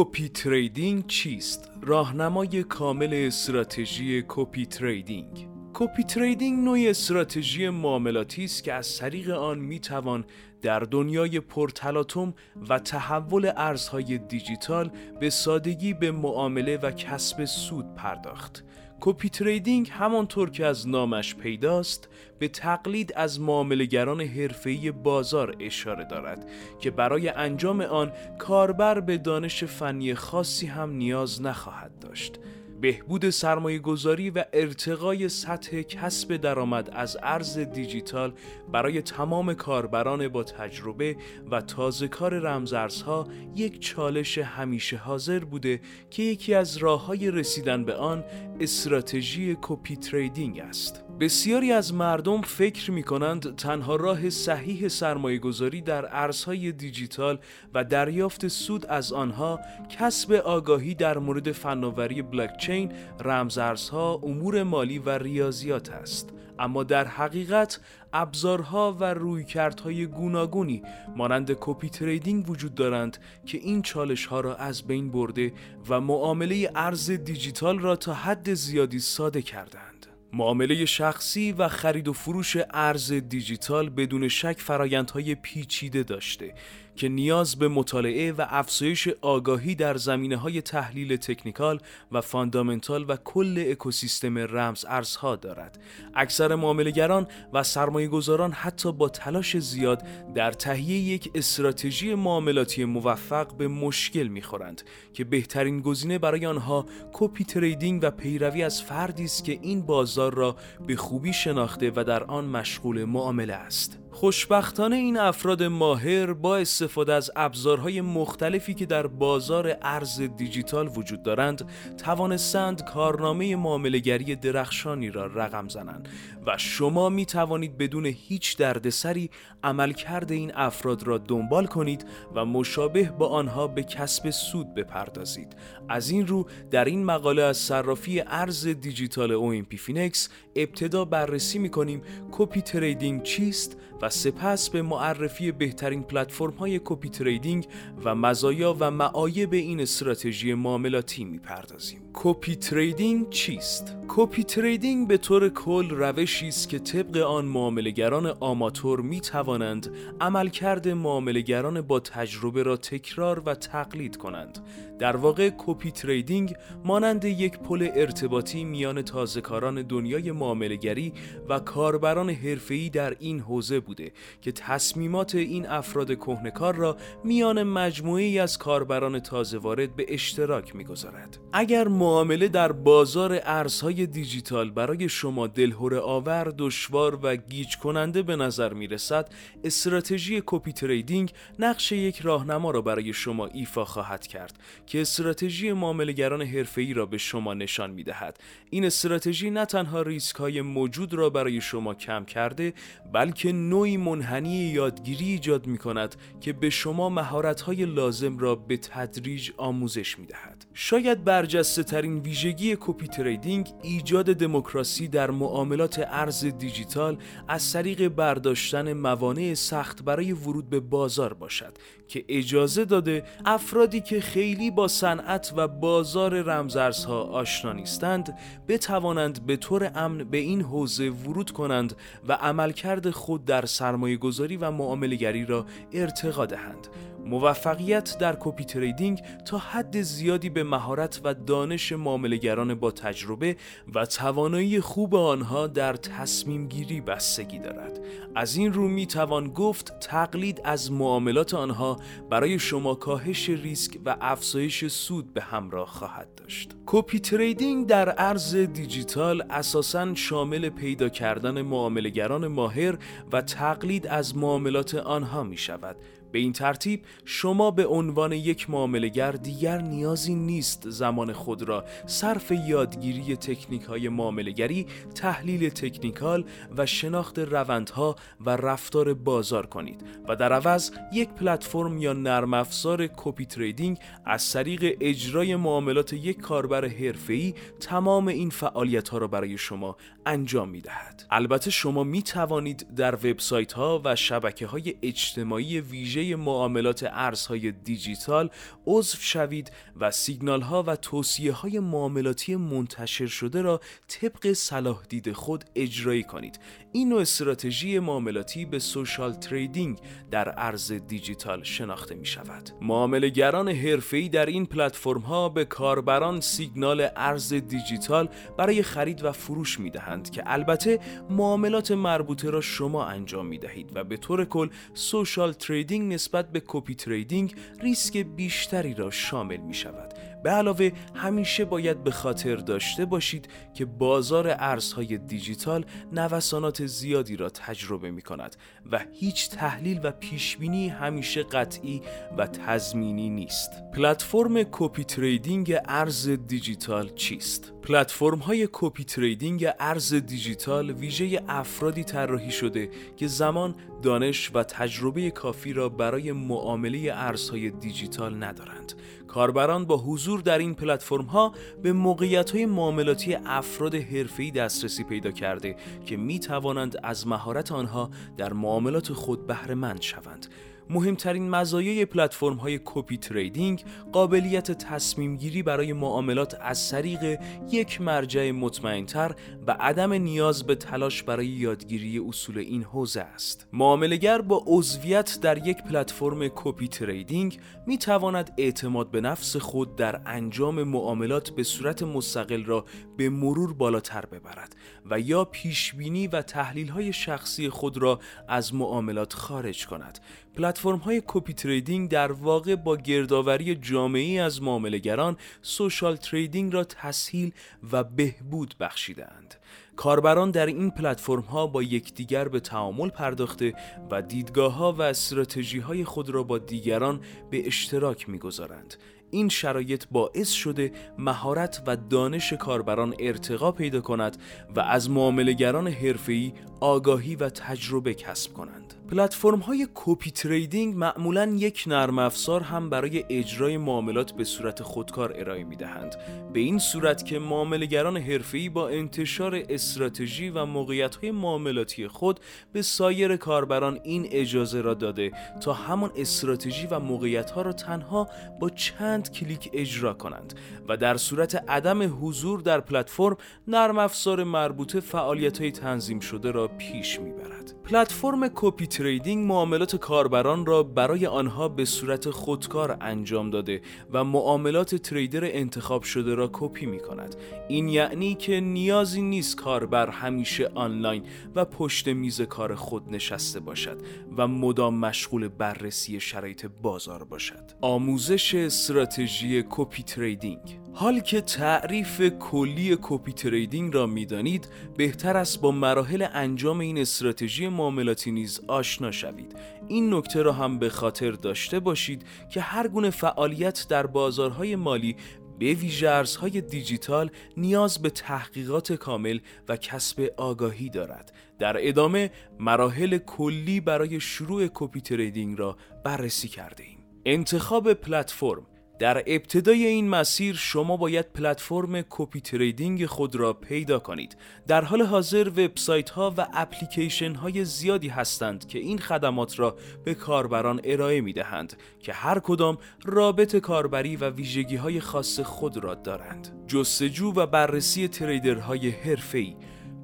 copy trading چیست؟ راهنمای کامل استراتژی copy trading copy trading نوع استراتژی معاملاتی است که از طریق آن می توان در دنیای پرتلاطم و تحول ارزهای دیجیتال به سادگی به معامله و کسب سود پرداخت. copy trading همانطور که از نامش پیداست به تقلید از معاملهگران حرفه‌ای بازار اشاره دارد که برای انجام آن کاربر به دانش فنی خاصی هم نیاز نخواهد داشت. بهبود سرمایه گذاری و ارتقای سطح کسب درآمد از ارز دیجیتال برای تمام کاربران با تجربه و تازه کار رمزارزها یک چالش همیشه حاضر بوده که یکی از راه های رسیدن به آن استراتژی کپی تریدینگ است. بسیاری از مردم فکر می کنند تنها راه صحیح سرمایه گذاری در ارزهای دیجیتال و دریافت سود از آنها کسب آگاهی در مورد فناوری بلاکچین، رمزارزها، امور مالی و ریاضیات است. اما در حقیقت ابزارها و رویکردهای گوناگونی مانند کپی تریدینگ وجود دارند که این چالش ها را از بین برده و معامله ارز دیجیتال را تا حد زیادی ساده کردند. معامله شخصی و خرید و فروش ارز دیجیتال بدون شک فرایندهای پیچیده داشته. که نیاز به مطالعه و افزایش آگاهی در زمینه های تحلیل تکنیکال و فاندامنتال و کل اکوسیستم رمز ارزها دارد. اکثر معاملهگران و سرمایه گذاران حتی با تلاش زیاد در تهیه یک استراتژی معاملاتی موفق به مشکل می‌خورند که بهترین گزینه برای آنها copy trading و پیروی از فردی است که این بازار را به خوبی شناخته و در آن مشغول معامله است. خوشبختانه این افراد ماهر با استفاده از ابزارهای مختلفی که در بازار ارز دیجیتال وجود دارند توانستند کارنامه معاملهگری درخشانی را رقم زنند و شما می توانید بدون هیچ دردسری عملکرد این افراد را دنبال کنید و مشابه با آنها به کسب سود بپردازید. از این رو در این مقاله از صرافی ارز دیجیتال OMPFinex ابتدا بررسی می کنیم copy trading چیست و سپس به معرفی بهترین پلتفرم های copy trading و مزایا و معایب این استراتژی معاملاتی می‌پردازیم. copy trading چیست؟ copy trading به طور کل روشی است که طبق آن معاملهگران آماتور می توانند عملکرد معاملهگران با تجربه را تکرار و تقلید کنند. در واقع copy trading مانند یک پل ارتباطی میان تازهکاران دنیای معاملهگری و کاربران حرفه‌ای در این حوزه بوده که تصمیمات این افراد کهنه‌کار را میان مجموعه‌ای از کاربران تازه وارد به اشتراک می‌گذارد. اگر معامله در بازار ارزهای دیجیتال برای شما دلهره آور، دشوار و گیج کننده به نظر می رسد، استراتژی copy trading نقش یک راهنما را برای شما ایفا خواهد کرد که استراتژی معاملهگران حرفه‌ای را به شما نشان می دهد. این استراتژی نه تنها ریسک های موجود را برای شما کم کرده، بلکه نوعی منحنی یادگیری ایجاد می کند که به شما مهارت های لازم را به تدریج آموزش می دهد. شاید برجسته ترین ویژگی کپی تریدینگ ایجاد دموکراسی در معاملات ارز دیجیتال از طریق برداشتن موانع سخت برای ورود به بازار باشد که اجازه داده افرادی که خیلی با صنعت و بازار رمزارزها آشنا نیستند بتوانند به طور امن به این حوزه ورود کنند و عملکرد خود در سرمایه گذاری و معاملگری را ارتقا دهند. موفقیت در copy trading تا حد زیادی به مهارت و دانش معاملهگران با تجربه و توانایی خوب آنها در تصمیم گیری بستگی دارد. از این رو می توان گفت تقلید از معاملات آنها برای شما کاهش ریسک و افزایش سود به همراه خواهد داشت. copy trading در ارز دیجیتال اساساً شامل پیدا کردن معاملهگران ماهر و تقلید از معاملات آنها می شود به این ترتیب شما به عنوان یک معاملگر دیگر نیازی نیست زمان خود را صرف یادگیری تکنیک های معاملگری، تحلیل تکنیکال و شناخت روندها و رفتار بازار کنید و در عوض یک پلتفرم یا نرم افزار کپی تریدینگ از طریق اجرای معاملات یک کاربر حرفه‌ای تمام این فعالیت ها را برای شما انجام می دهد. البته شما می توانید در وبسایت ها و شبکه های اجتماعی ویژه ویژه معاملات ارزهای دیجیتال عضو شوید و سیگنال ها و توصیه های معاملاتی منتشر شده را طبق صلاح دید خود اجرایی کنید. این نوع استراتژی معاملاتی به سوشال تریدینگ در ارز دیجیتال شناخته می شود معاملهگران حرفه‌ای در این پلتفرم ها به کاربران سیگنال ارز دیجیتال برای خرید و فروش می دهند که البته معاملات مربوطه را شما انجام می دهید و به طور کل social trading نسبت به copy trading ریسک بیشتری را شامل می شود به علاوه همیشه باید به خاطر داشته باشید که بازار ارزهای دیجیتال نوسانات زیادی را تجربه می کند و هیچ تحلیل و پیشبینی همیشه قطعی و تضمینی نیست. پلتفرم copy trading ارز دیجیتال چیست؟ پلتفرم های copy trading ارز دیجیتال ویژه افرادی طراحی شده که زمان، دانش و تجربه کافی را برای معامله ارزهای دیجیتال ندارند. کاربران با حضور در این پلتفرم ها به موقعیت های معاملاتی افراد حرفه‌ای دسترسی پیدا کرده که می توانند از مهارت آنها در معاملات خود بهره مند شوند. مهمترین مزایای پلتفرم های کپی تریدینگ قابلیت تصمیم گیری برای معاملات از طریق یک مرجع مطمئنتر و عدم نیاز به تلاش برای یادگیری اصول این حوزه است. معاملگر با عضویت در یک پلتفرم copy trading می تواند اعتماد به نفس خود در انجام معاملات به صورت مستقل را به مرور بالاتر ببرد و یا پیش بینی و تحلیل های شخصی خود را از معاملات خارج کند. پلتفرم های copy trading در واقع با گردآوری جامعی از معاملهگران social trading را تسهیل و بهبود بخشیدند. کاربران در این پلتفرم ها با یکدیگر به تعامل پرداخته و دیدگاه ها و استراتژی های خود را با دیگران به اشتراک می‌گذارند. این شرایط باعث شده مهارت و دانش کاربران ارتقا پیدا کند و از معاملهگران حرفه‌ای آگاهی و تجربه کسب کنند. پلتفرم های copy trading معمولا یک نرم افزار هم برای اجرای معاملات به صورت خودکار ارائه می دهند. به این صورت که معاملهگران حرفه‌ای با انتشار استراتژی و موقعیت های معاملاتی خود به سایر کاربران این اجازه را داده تا همان استراتژی و موقعیت ها را تنها با چند کلیک اجرا کنند و در صورت عدم حضور در پلتفرم نرم افزار مربوطه فعالیت های تنظیم شده را پیش می‌برد. پلتفرم copy trading معاملات کاربران را برای آنها به صورت خودکار انجام داده و معاملات trader انتخاب شده را کپی می کند. این یعنی که نیازی نیست کاربر همیشه آنلاین و پشت میز کار خود نشسته باشد و مدام مشغول بررسی شرایط بازار باشد. آموزش استراتژی copy trading حال که تعریف کلی copy trading را می‌دانید بهتر است با مراحل انجام این استراتژی معاملاتی نیز آشنا شوید. این نکته را هم به خاطر داشته باشید که هر گونه فعالیت در بازارهای مالی به ویژه ارزهای دیجیتال نیاز به تحقیقات کامل و کسب آگاهی دارد. در ادامه مراحل کلی برای شروع copy trading را بررسی کرده ایم. انتخاب پلتفرم در ابتدای این مسیر شما باید پلتفرم copy trading خود را پیدا کنید. در حال حاضر وبسایت ها و اپلیکیشن های زیادی هستند که این خدمات را به کاربران ارائه می دهند که هر کدام رابط کاربری و ویژگی های خاص خود را دارند. جستجو و بررسی تریدرهای حرفه‌ای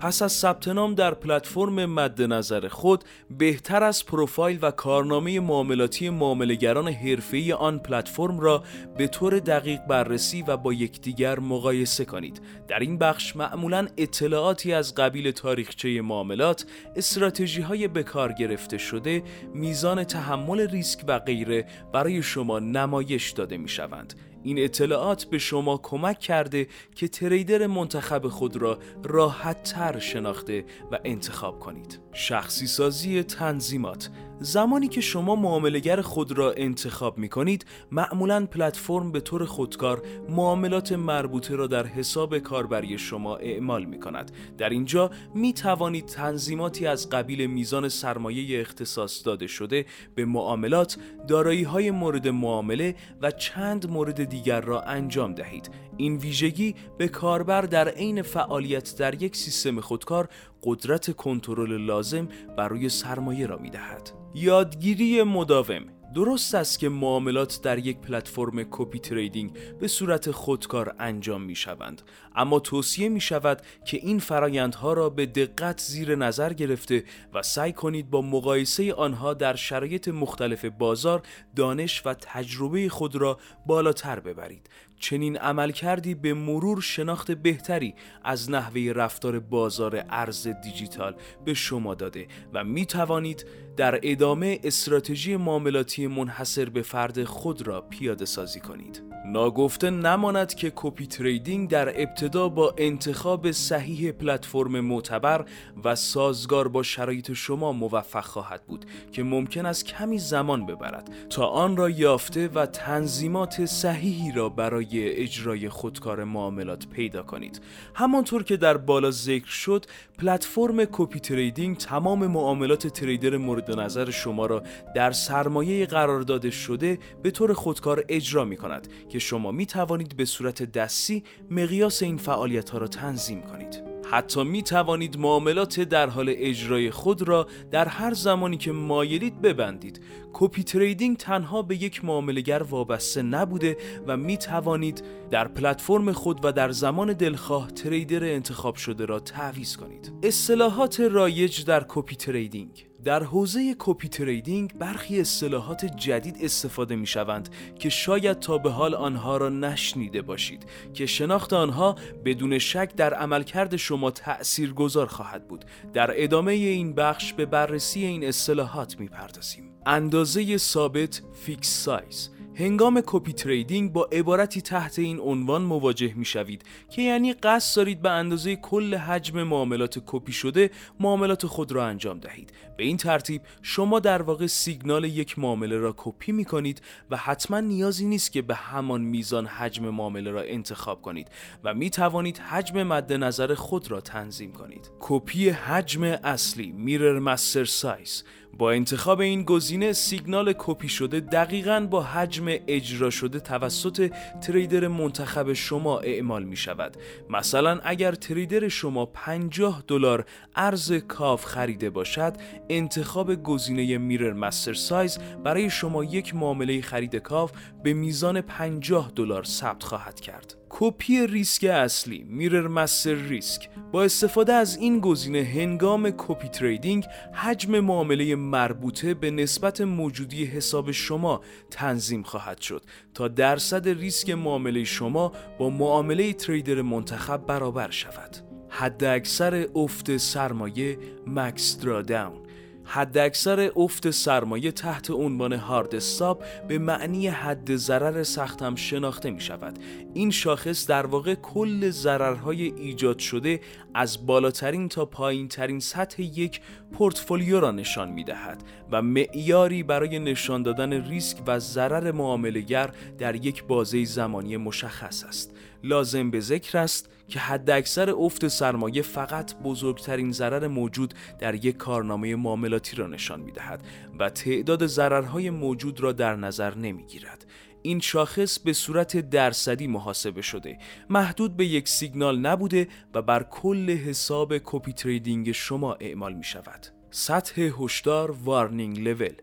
پس از ثبت نام در پلتفرم مد نظر خود بهتر از پروفایل و کارنامه معاملاتی معاملهگران حرفه‌ای آن پلتفرم را به طور دقیق بررسی و با یکدیگر مقایسه کنید. در این بخش معمولا اطلاعاتی از قبیل تاریخچه معاملات استراتژی های به کار گرفته شده میزان تحمل ریسک و غیره برای شما نمایش داده می شوند این اطلاعات به شما کمک کرده که تریدر منتخب خود را راحت تر شناخته و انتخاب کنید. شخصی سازی تنظیمات زمانی که شما معاملگر خود را انتخاب می کنید معمولا پلتفرم به طور خودکار معاملات مربوطه را در حساب کاربری شما اعمال می کند در اینجا می توانید تنظیماتی از قبیل میزان سرمایه اختصاص داده شده به معاملات دارایی های مورد معامله و چند مورد دیگر را انجام دهید این ویژگی به کاربر در عین فعالیت در یک سیستم خودکار قدرت کنترل لازم بر روی سرمایه را می دهد. یادگیری مداوم درست است که معاملات در یک پلتفرم کپی تریدینگ به صورت خودکار انجام می شوند اما توصیه می شود که این فرایندها را به دقت زیر نظر گرفته و سعی کنید با مقایسه آنها در شرایط مختلف بازار دانش و تجربه خود را بالاتر ببرید. چنین عمل کردی به مرور شناخت بهتری از نحوه رفتار بازار ارز دیجیتال به شما داده و می توانید در ادامه استراتژی معاملاتی منحصر به فرد خود را پیاده سازی کنید. ناگفته نماند که کپی تریدینگ در ابتدا با انتخاب صحیح پلتفرم معتبر و سازگار با شرایط شما موفق خواهد بود که ممکن است کمی زمان ببرد تا آن را یافته و تنظیمات صحیحی را برای اجرای خودکار معاملات پیدا کنید. همانطور که در بالا ذکر شد، پلتفرم کپی تریدینگ تمام معاملات تریدر مورد نظر شما را در سرمایه قرار داده شده به طور خودکار اجرا می کند که شما می توانید به صورت دستی مقیاس این فعالیت ها را تنظیم کنید. حتی می توانید معاملات در حال اجرای خود را در هر زمانی که مایلید ببندید. copy trading تنها به یک معاملگر وابسته نبوده و می توانید در پلتفرم خود و در زمان دلخواه trader انتخاب شده را تعویض کنید. اصطلاحات رایج در copy trading در حوزه copy trading برخی اصطلاحات جدید استفاده می شوند که شاید تا به حال آنها را نشنیده باشید که شناخت آنها بدون شک در عملکرد شما تأثیر گذار خواهد بود. در ادامه این بخش به بررسی این اصطلاحات می پردازیم اندازه ثابت fixed size هنگام copy trading با عبارتی تحت این عنوان مواجه می شوید که یعنی قصد دارید به اندازه کل حجم معاملات کپی شده معاملات خود را انجام دهید. به این ترتیب شما در واقع سیگنال یک معامله را کپی می کنید و حتما نیازی نیست که به همان میزان حجم معامله را انتخاب کنید و می توانید حجم مد نظر خود را تنظیم کنید. کپی حجم اصلی mirror master size با انتخاب این گزینه سیگنال کپی شده دقیقا با حجم اجرا شده توسط trader منتخب شما اعمال می شود مثلا اگر trader شما 50 دلار ارز کاف خریده باشد انتخاب گزینه mirror master size برای شما یک معامله خرید کاف به میزان 50 دلار ثبت خواهد کرد. کپی ریسک اصلی mirror master risk. با استفاده از این گزینه هنگام copy trading حجم معامله مربوطه به نسبت موجودی حساب شما تنظیم خواهد شد. تا درصد ریسک معامله شما با معامله trader منتخب برابر شود. حد اکثر افت سرمایه مکس دراداون. حداکثر افت سرمایه تحت عنوان هارد استاپ به معنی حد ضرر سختم شناخته می شود این شاخص در واقع کل ضررهای ایجاد شده از بالاترین تا پایین ترین سطح یک پورتفولیو را نشان می دهد و معیاری برای نشان دادن ریسک و ضرر معاملگر در یک بازه زمانی مشخص است. لازم به ذکر است که حداکثر افت سرمایه فقط بزرگترین ضرر موجود در یک کارنامه معاملاتی را نشان می دهد و تعداد ضررهای موجود را در نظر نمی گیرد. این شاخص به صورت درصدی محاسبه شده محدود به یک سیگنال نبوده و بر کل حساب copy trading شما اعمال می شود سطح هشدار warning level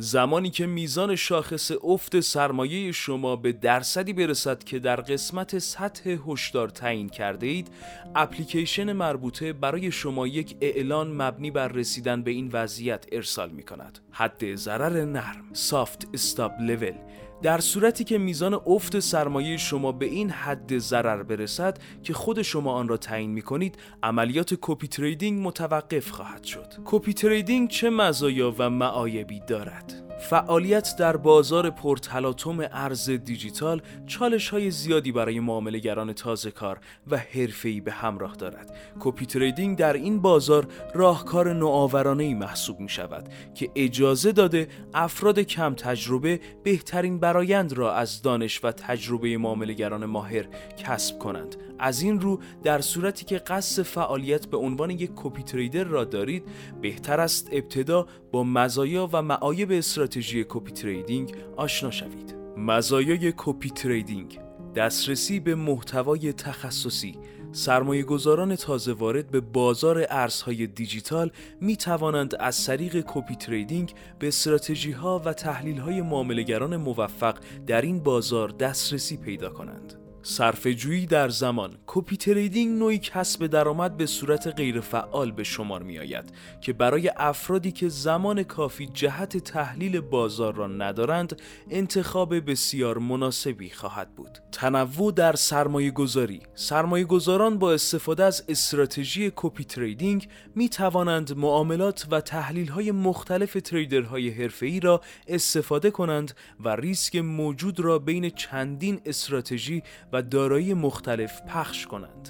زمانی که میزان شاخص افت سرمایه شما به درصدی برسد که در قسمت سطح هشدار تعیین کرده اید اپلیکیشن مربوطه برای شما یک اعلان مبنی بر رسیدن به این وضعیت ارسال می کند حد ضرر نرم. soft stop level در صورتی که میزان افت سرمایه شما به این حد ضرر برسد که خود شما آن را تعیین می کنید عملیات copy trading متوقف خواهد شد. copy trading چه مزایا و معایبی دارد؟ فعالیت در بازار پرتلاطم ارز دیجیتال چالش های زیادی برای معاملهگران تازه کار و حرفه‌ای به همراه دارد. copy trading در این بازار راهکار نوآورانه ای محسوب می شود که اجازه داده افراد کم تجربه بهترین برایند را از دانش و تجربه معاملهگران ماهر کسب کنند. از این رو در صورتی که قصد فعالیت به عنوان یک copy trader را دارید بهتر است ابتدا با مزایا و معایب استراتژی copy trading آشنا شوید. مزایای copy trading دسترسی به محتوای تخصصی سرمایه گذاران تازه وارد به بازار ارزهای دیجیتال می توانند از طریق copy trading به استراتژی ها و تحلیل های معاملگران موفق در این بازار دسترسی پیدا کنند. صرفه‌جویی در زمان copy trading نوعی کسب درآمد به صورت غیرفعال به شمار می آید که برای افرادی که زمان کافی جهت تحلیل بازار را ندارند انتخاب بسیار مناسبی خواهد بود. تنوع در سرمایه گذاری سرمایه گذاران با استفاده از استراتژی copy trading می توانند معاملات و تحلیل های مختلف trader های حرفه‌ای را استفاده کنند و ریسک موجود را بین چندین استراتژی و دارایی مختلف پخش کنند.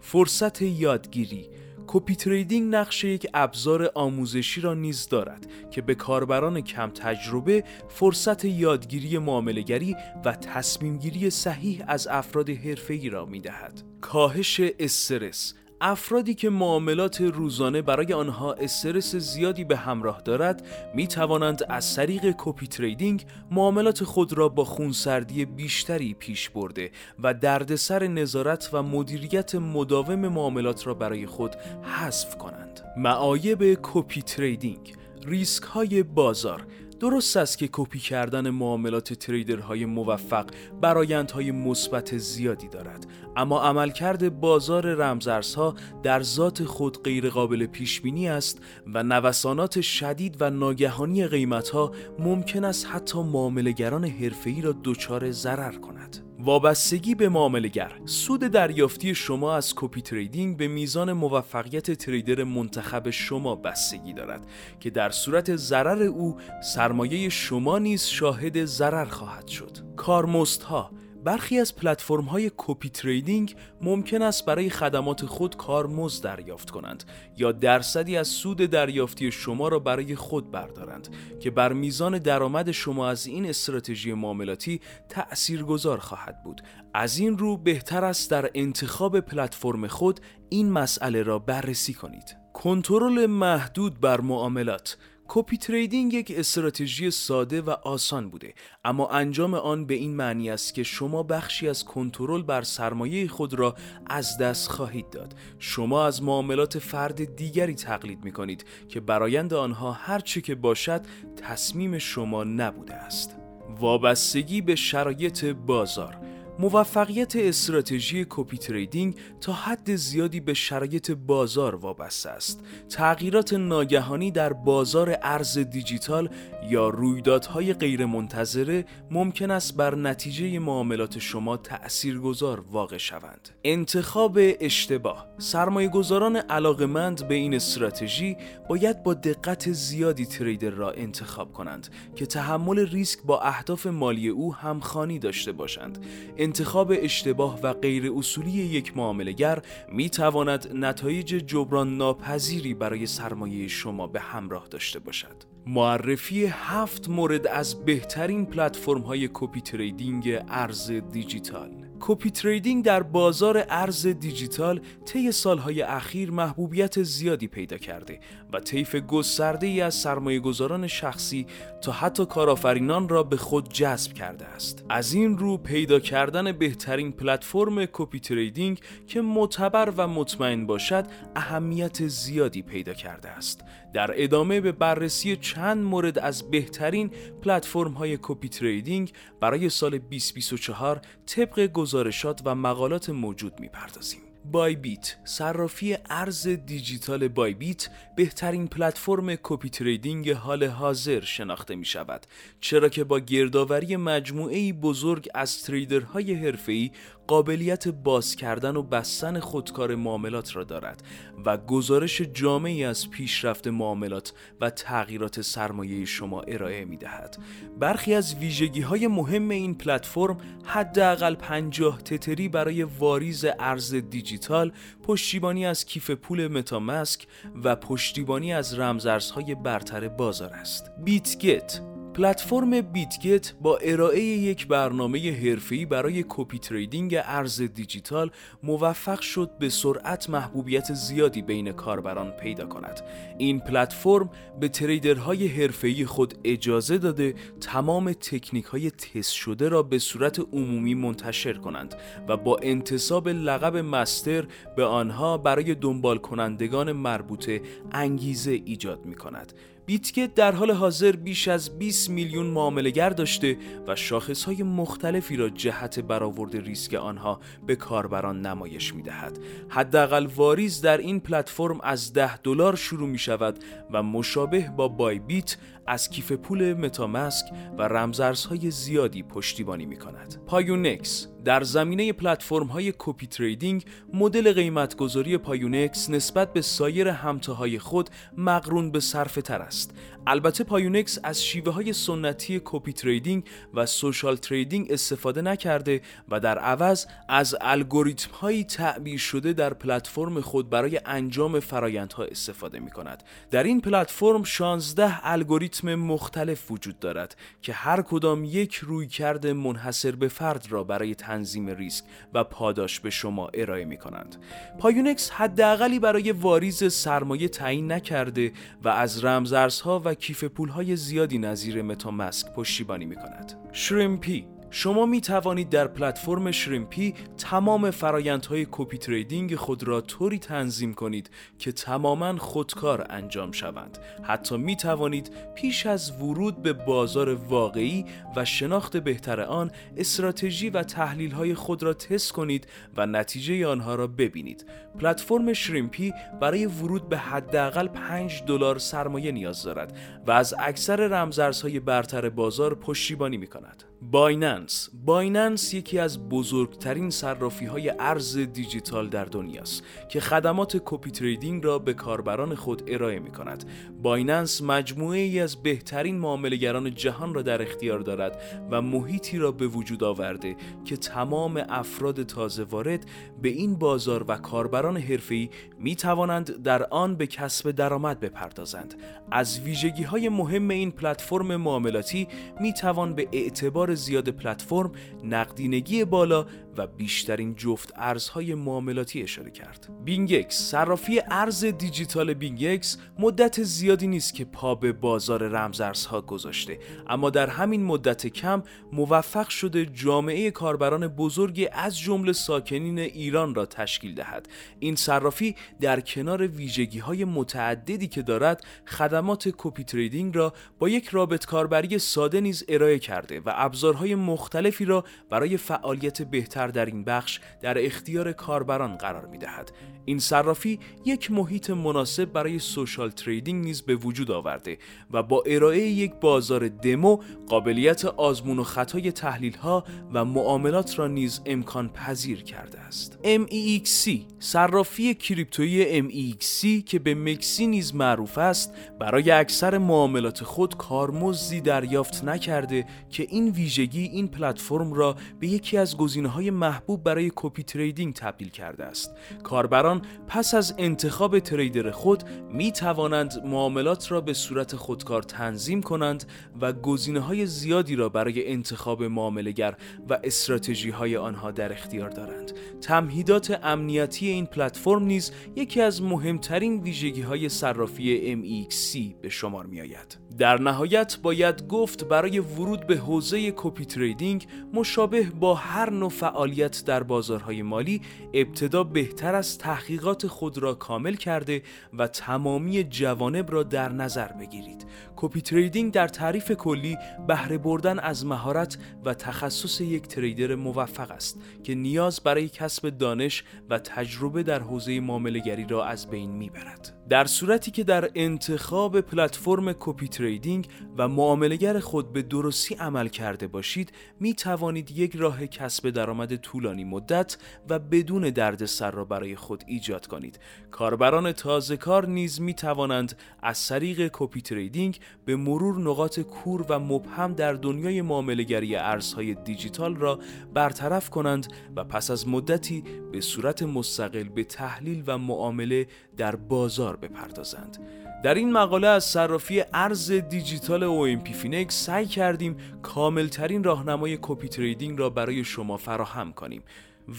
فرصت یادگیری copy trading نقش یک ابزار آموزشی را نیز دارد که به کاربران کم تجربه فرصت یادگیری معاملهگری و تصمیمگیری صحیح از افراد حرفه‌ای را می‌دهد. کاهش استرس افرادی که معاملات روزانه برای آنها استرس زیادی به همراه دارد می توانند از طریق copy trading معاملات خود را با خونسردی بیشتری پیش برده و دردسر نظارت و مدیریت مداوم معاملات را برای خود حذف کنند. معایب copy trading ریسک های بازار درست است که کپی کردن معاملات trader های موفق برایندهای مثبت زیادی دارد. اما عملکرد بازار رمزارزها در ذات خود غیرقابل پیش بینی است و نوسانات شدید و ناگهانی قیمتها ممکن است حتی معاملهگران حرفه‌ای را دچار ضرر کند. وابستگی به معاملگر سود دریافتی شما از copy trading به میزان موفقیت trader منتخب شما بستگی دارد که در صورت ضرر او سرمایه شما نیز شاهد ضرر خواهد شد. کارمزدها برخی از پلتفرم های کپی تریدینگ ممکن است برای خدمات خود کارمزد دریافت کنند یا درصدی از سود دریافتی شما را برای خود بردارند که بر میزان درآمد شما از این استراتژی معاملاتی تأثیرگذار خواهد بود. از این رو بهتر است در انتخاب پلتفرم خود این مسئله را بررسی کنید. کنترل محدود بر معاملات. کپی تریدینگ یک استراتژی ساده و آسان بوده اما انجام آن به این معنی است که شما بخشی از کنترل بر سرمایه خود را از دست خواهید داد. شما از معاملات فرد دیگری تقلید می کنید که برایند آنها هرچه که باشد تصمیم شما نبوده است. وابستگی به شرایط بازار. موفقیت استراتژی کپی تریدینگ تا حد زیادی به شرایط بازار وابسته است. تغییرات ناگهانی در بازار ارز دیجیتال یا رویدادهای غیرمنتظره ممکن است بر نتیجه معاملات شما تأثیرگذار واقع شوند. انتخاب اشتباه سرمایه گذاران علاقمند به این استراتژی باید با دقت زیادی تریدر را انتخاب کنند که تحمل ریسک با اهداف مالی او همخوانی داشته باشند. انتخاب اشتباه و غیر اصولی یک معاملگر می تواند نتایج جبران ناپذیری برای سرمایه شما به همراه داشته باشد. معرفی هفت مورد از بهترین پلتفرم های copy trading ارز دیجیتال copy trading در بازار ارز دیجیتال طی سالهای اخیر محبوبیت زیادی پیدا کرده و طیف گسترده ای از سرمایه گذاران شخصی تا حتی کارآفرینان را به خود جذب کرده است. از این رو پیدا کردن بهترین پلتفرم copy trading که معتبر و مطمئن باشد اهمیت زیادی پیدا کرده است. در ادامه به بررسی چند مورد از بهترین پلتفرم های copy trading برای سال 2024 طبق گزارشات و مقالات موجود می‌پردازیم. Bybit صرافی ارز دیجیتال Bybit بهترین پلتفرم کپی تریدینگ حال حاضر شناخته می شود. چرا که با گردآوری مجموعه بزرگ از تریدرهای حرفه‌ای قابلیت باز کردن و بستن خودکار معاملات را دارد و گزارش جامعی از پیشرفت معاملات و تغییرات سرمایه شما ارائه می دهد. برخی از ویژگی های مهم این پلتفرم حداقل 50 تتری برای واریز ارز دیجیتال، پشتیبانی از کیف پول متامسک و پشتیبانی از رمزارزهای برتر بازار است. بیتگت پلتفرم بیتگت با ارائه یک برنامه حرفه‌ای برای کپی تریدینگ ارز دیجیتال موفق شد به سرعت محبوبیت زیادی بین کاربران پیدا کند. این پلتفرم به تریدرهای حرفه‌ای خود اجازه داده تمام تکنیک‌های تست شده را به صورت عمومی منتشر کنند و با انتصاب لقب مستر به آنها برای دنبال کنندگان مربوطه انگیزه ایجاد می کند. بیتگت در حال حاضر بیش از 20 میلیون معاملهگر داشته و شاخصهای مختلفی را جهت برآورد ریسک آنها به کاربران نمایش می دهد. حداقل واریز در این پلتفرم از 10 دلار شروع می شود و مشابه با بای بیت از کیف پول متامسک و رمزارزهای زیادی پشتیبانی می کند. Pionex در زمینه پلتفرم های copy trading مدل قیمتگذاری Pionex نسبت به سایر همتاهای خود مقرون به صرف تر است. البته Pionex از شیوه های سنتی copy trading و social trading استفاده نکرده و در عوض از الگوریتم هایی تعبیه شده در پلتفرم خود برای انجام فرایندها استفاده می کند در این پلتفرم 16 الگوریتم مختلف وجود دارد که هر کدام یک رویکرد منحصر به فرد را برای تنظیم ریسک و پاداش به شما ارائه می کنند Pionex حداقلی برای واریز سرمایه تعیین نکرده و از رمزارزها و کیف پولهای زیادی نظیر MetaMask پشتیبانی می کند. Shrimpy شما می توانید در پلتفرم Shrimpy تمام فرایندهای copy trading خود را طوری تنظیم کنید که تماما خودکار انجام شوند. حتی می توانید پیش از ورود به بازار واقعی و شناخت بهتر آن استراتژی و تحلیل های خود را تست کنید و نتیجه آنها را ببینید. پلتفرم شریمپی برای ورود به حداقل 5 دلار سرمایه نیاز دارد و از اکثر رمزارزهای برتر بازار پشتیبانی می کند. بایننس بایننس یکی از بزرگترین صرافی های ارز دیجیتال در دنیاست که خدمات کپی تریدینگ را به کاربران خود ارائه می کند بایننس مجموعه ای از بهترین معاملهگران جهان را در اختیار دارد و محیطی را به وجود آورده که تمام افراد تازه وارد به این بازار و کاربران حرفه‌ای می توانند در آن به کسب درآمد بپردازند. از ویژگی های مهم این پلتفرم معاملاتی می توان به اعتبار زیاد پلتفرم نقدینگی بالا و بیشترین جفت ارزهای معاملاتی اشاره کرد. BingX صرافی ارز دیجیتال BingX مدت زیادی نیست که پا به بازار رمزارزها گذاشته اما در همین مدت کم موفق شده جامعه کاربران بزرگی از جمله ساکنین ایران را تشکیل دهد. این صرافی در کنار ویژگی های متعددی که دارد خدمات copy trading را با یک رابط کاربری ساده نیز ارائه کرده و ابزارهای مختلفی را برای فعالیت بهتر در این بخش در اختیار کاربران قرار می دهد. این صرافی یک محیط مناسب برای سوشال تریدینگ نیز به وجود آورده و با ارائه یک بازار دمو قابلیت آزمون و خطای تحلیل ها و معاملات را نیز امکان پذیر کرده است. MEXC صرافی کریپتویی MEXC که به مکسی نیز معروف است برای اکثر معاملات خود کارمزدی دریافت نکرده که این ویژگی این پلتفرم را به یکی از های محبوب برای copy trading تبدیل کرده است. کاربران پس از انتخاب trader خود می توانند معاملات را به صورت خودکار تنظیم کنند و گزینه های زیادی را برای انتخاب معاملگر و استراتژی های آنها در اختیار دارند. تمهیدات امنیتی این پلتفرم نیز یکی از مهمترین ویژگی های صرافی MEXC به شمار می آید. در نهایت باید گفت برای ورود به حوزه copy trading مشابه با هر نوع فعالیت در بازارهای مالی ابتدا بهتر است تحقیقات خود را کامل کرده و تمامی جوانب را در نظر بگیرید. copy trading در تعریف کلی بهره بردن از مهارت و تخصص یک trader موفق است که نیاز برای کسب دانش و تجربه در حوزه معامله‌گری را از بین می‌برد. در صورتی که در انتخاب پلتفرم copy trading و معاملگر خود به درستی عمل کرده باشید می توانید یک راه کسب درآمد طولانی مدت و بدون دردسر را برای خود ایجاد کنید. کاربران تازه کار نیز می توانند از طریق کپی تریدینگ به مرور نقاط کور و مبهم در دنیای معاملهگری ارزهای دیجیتال را برطرف کنند و پس از مدتی به صورت مستقل به تحلیل و معامله در بازار بپردازند. در این مقاله از صرافی ارز دیجیتال OMPFinex سعی کردیم کاملترین راهنمای copy trading را برای شما فراهم کنیم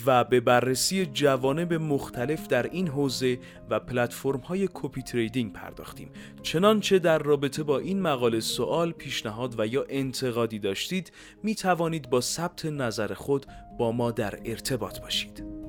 و به بررسی جوانب مختلف در این حوزه و پلتفرم های copy trading پرداختیم. چنانچه در رابطه با این مقاله سوال پیشنهاد و یا انتقادی داشتید می توانید با ثبت نظر خود با ما در ارتباط باشید.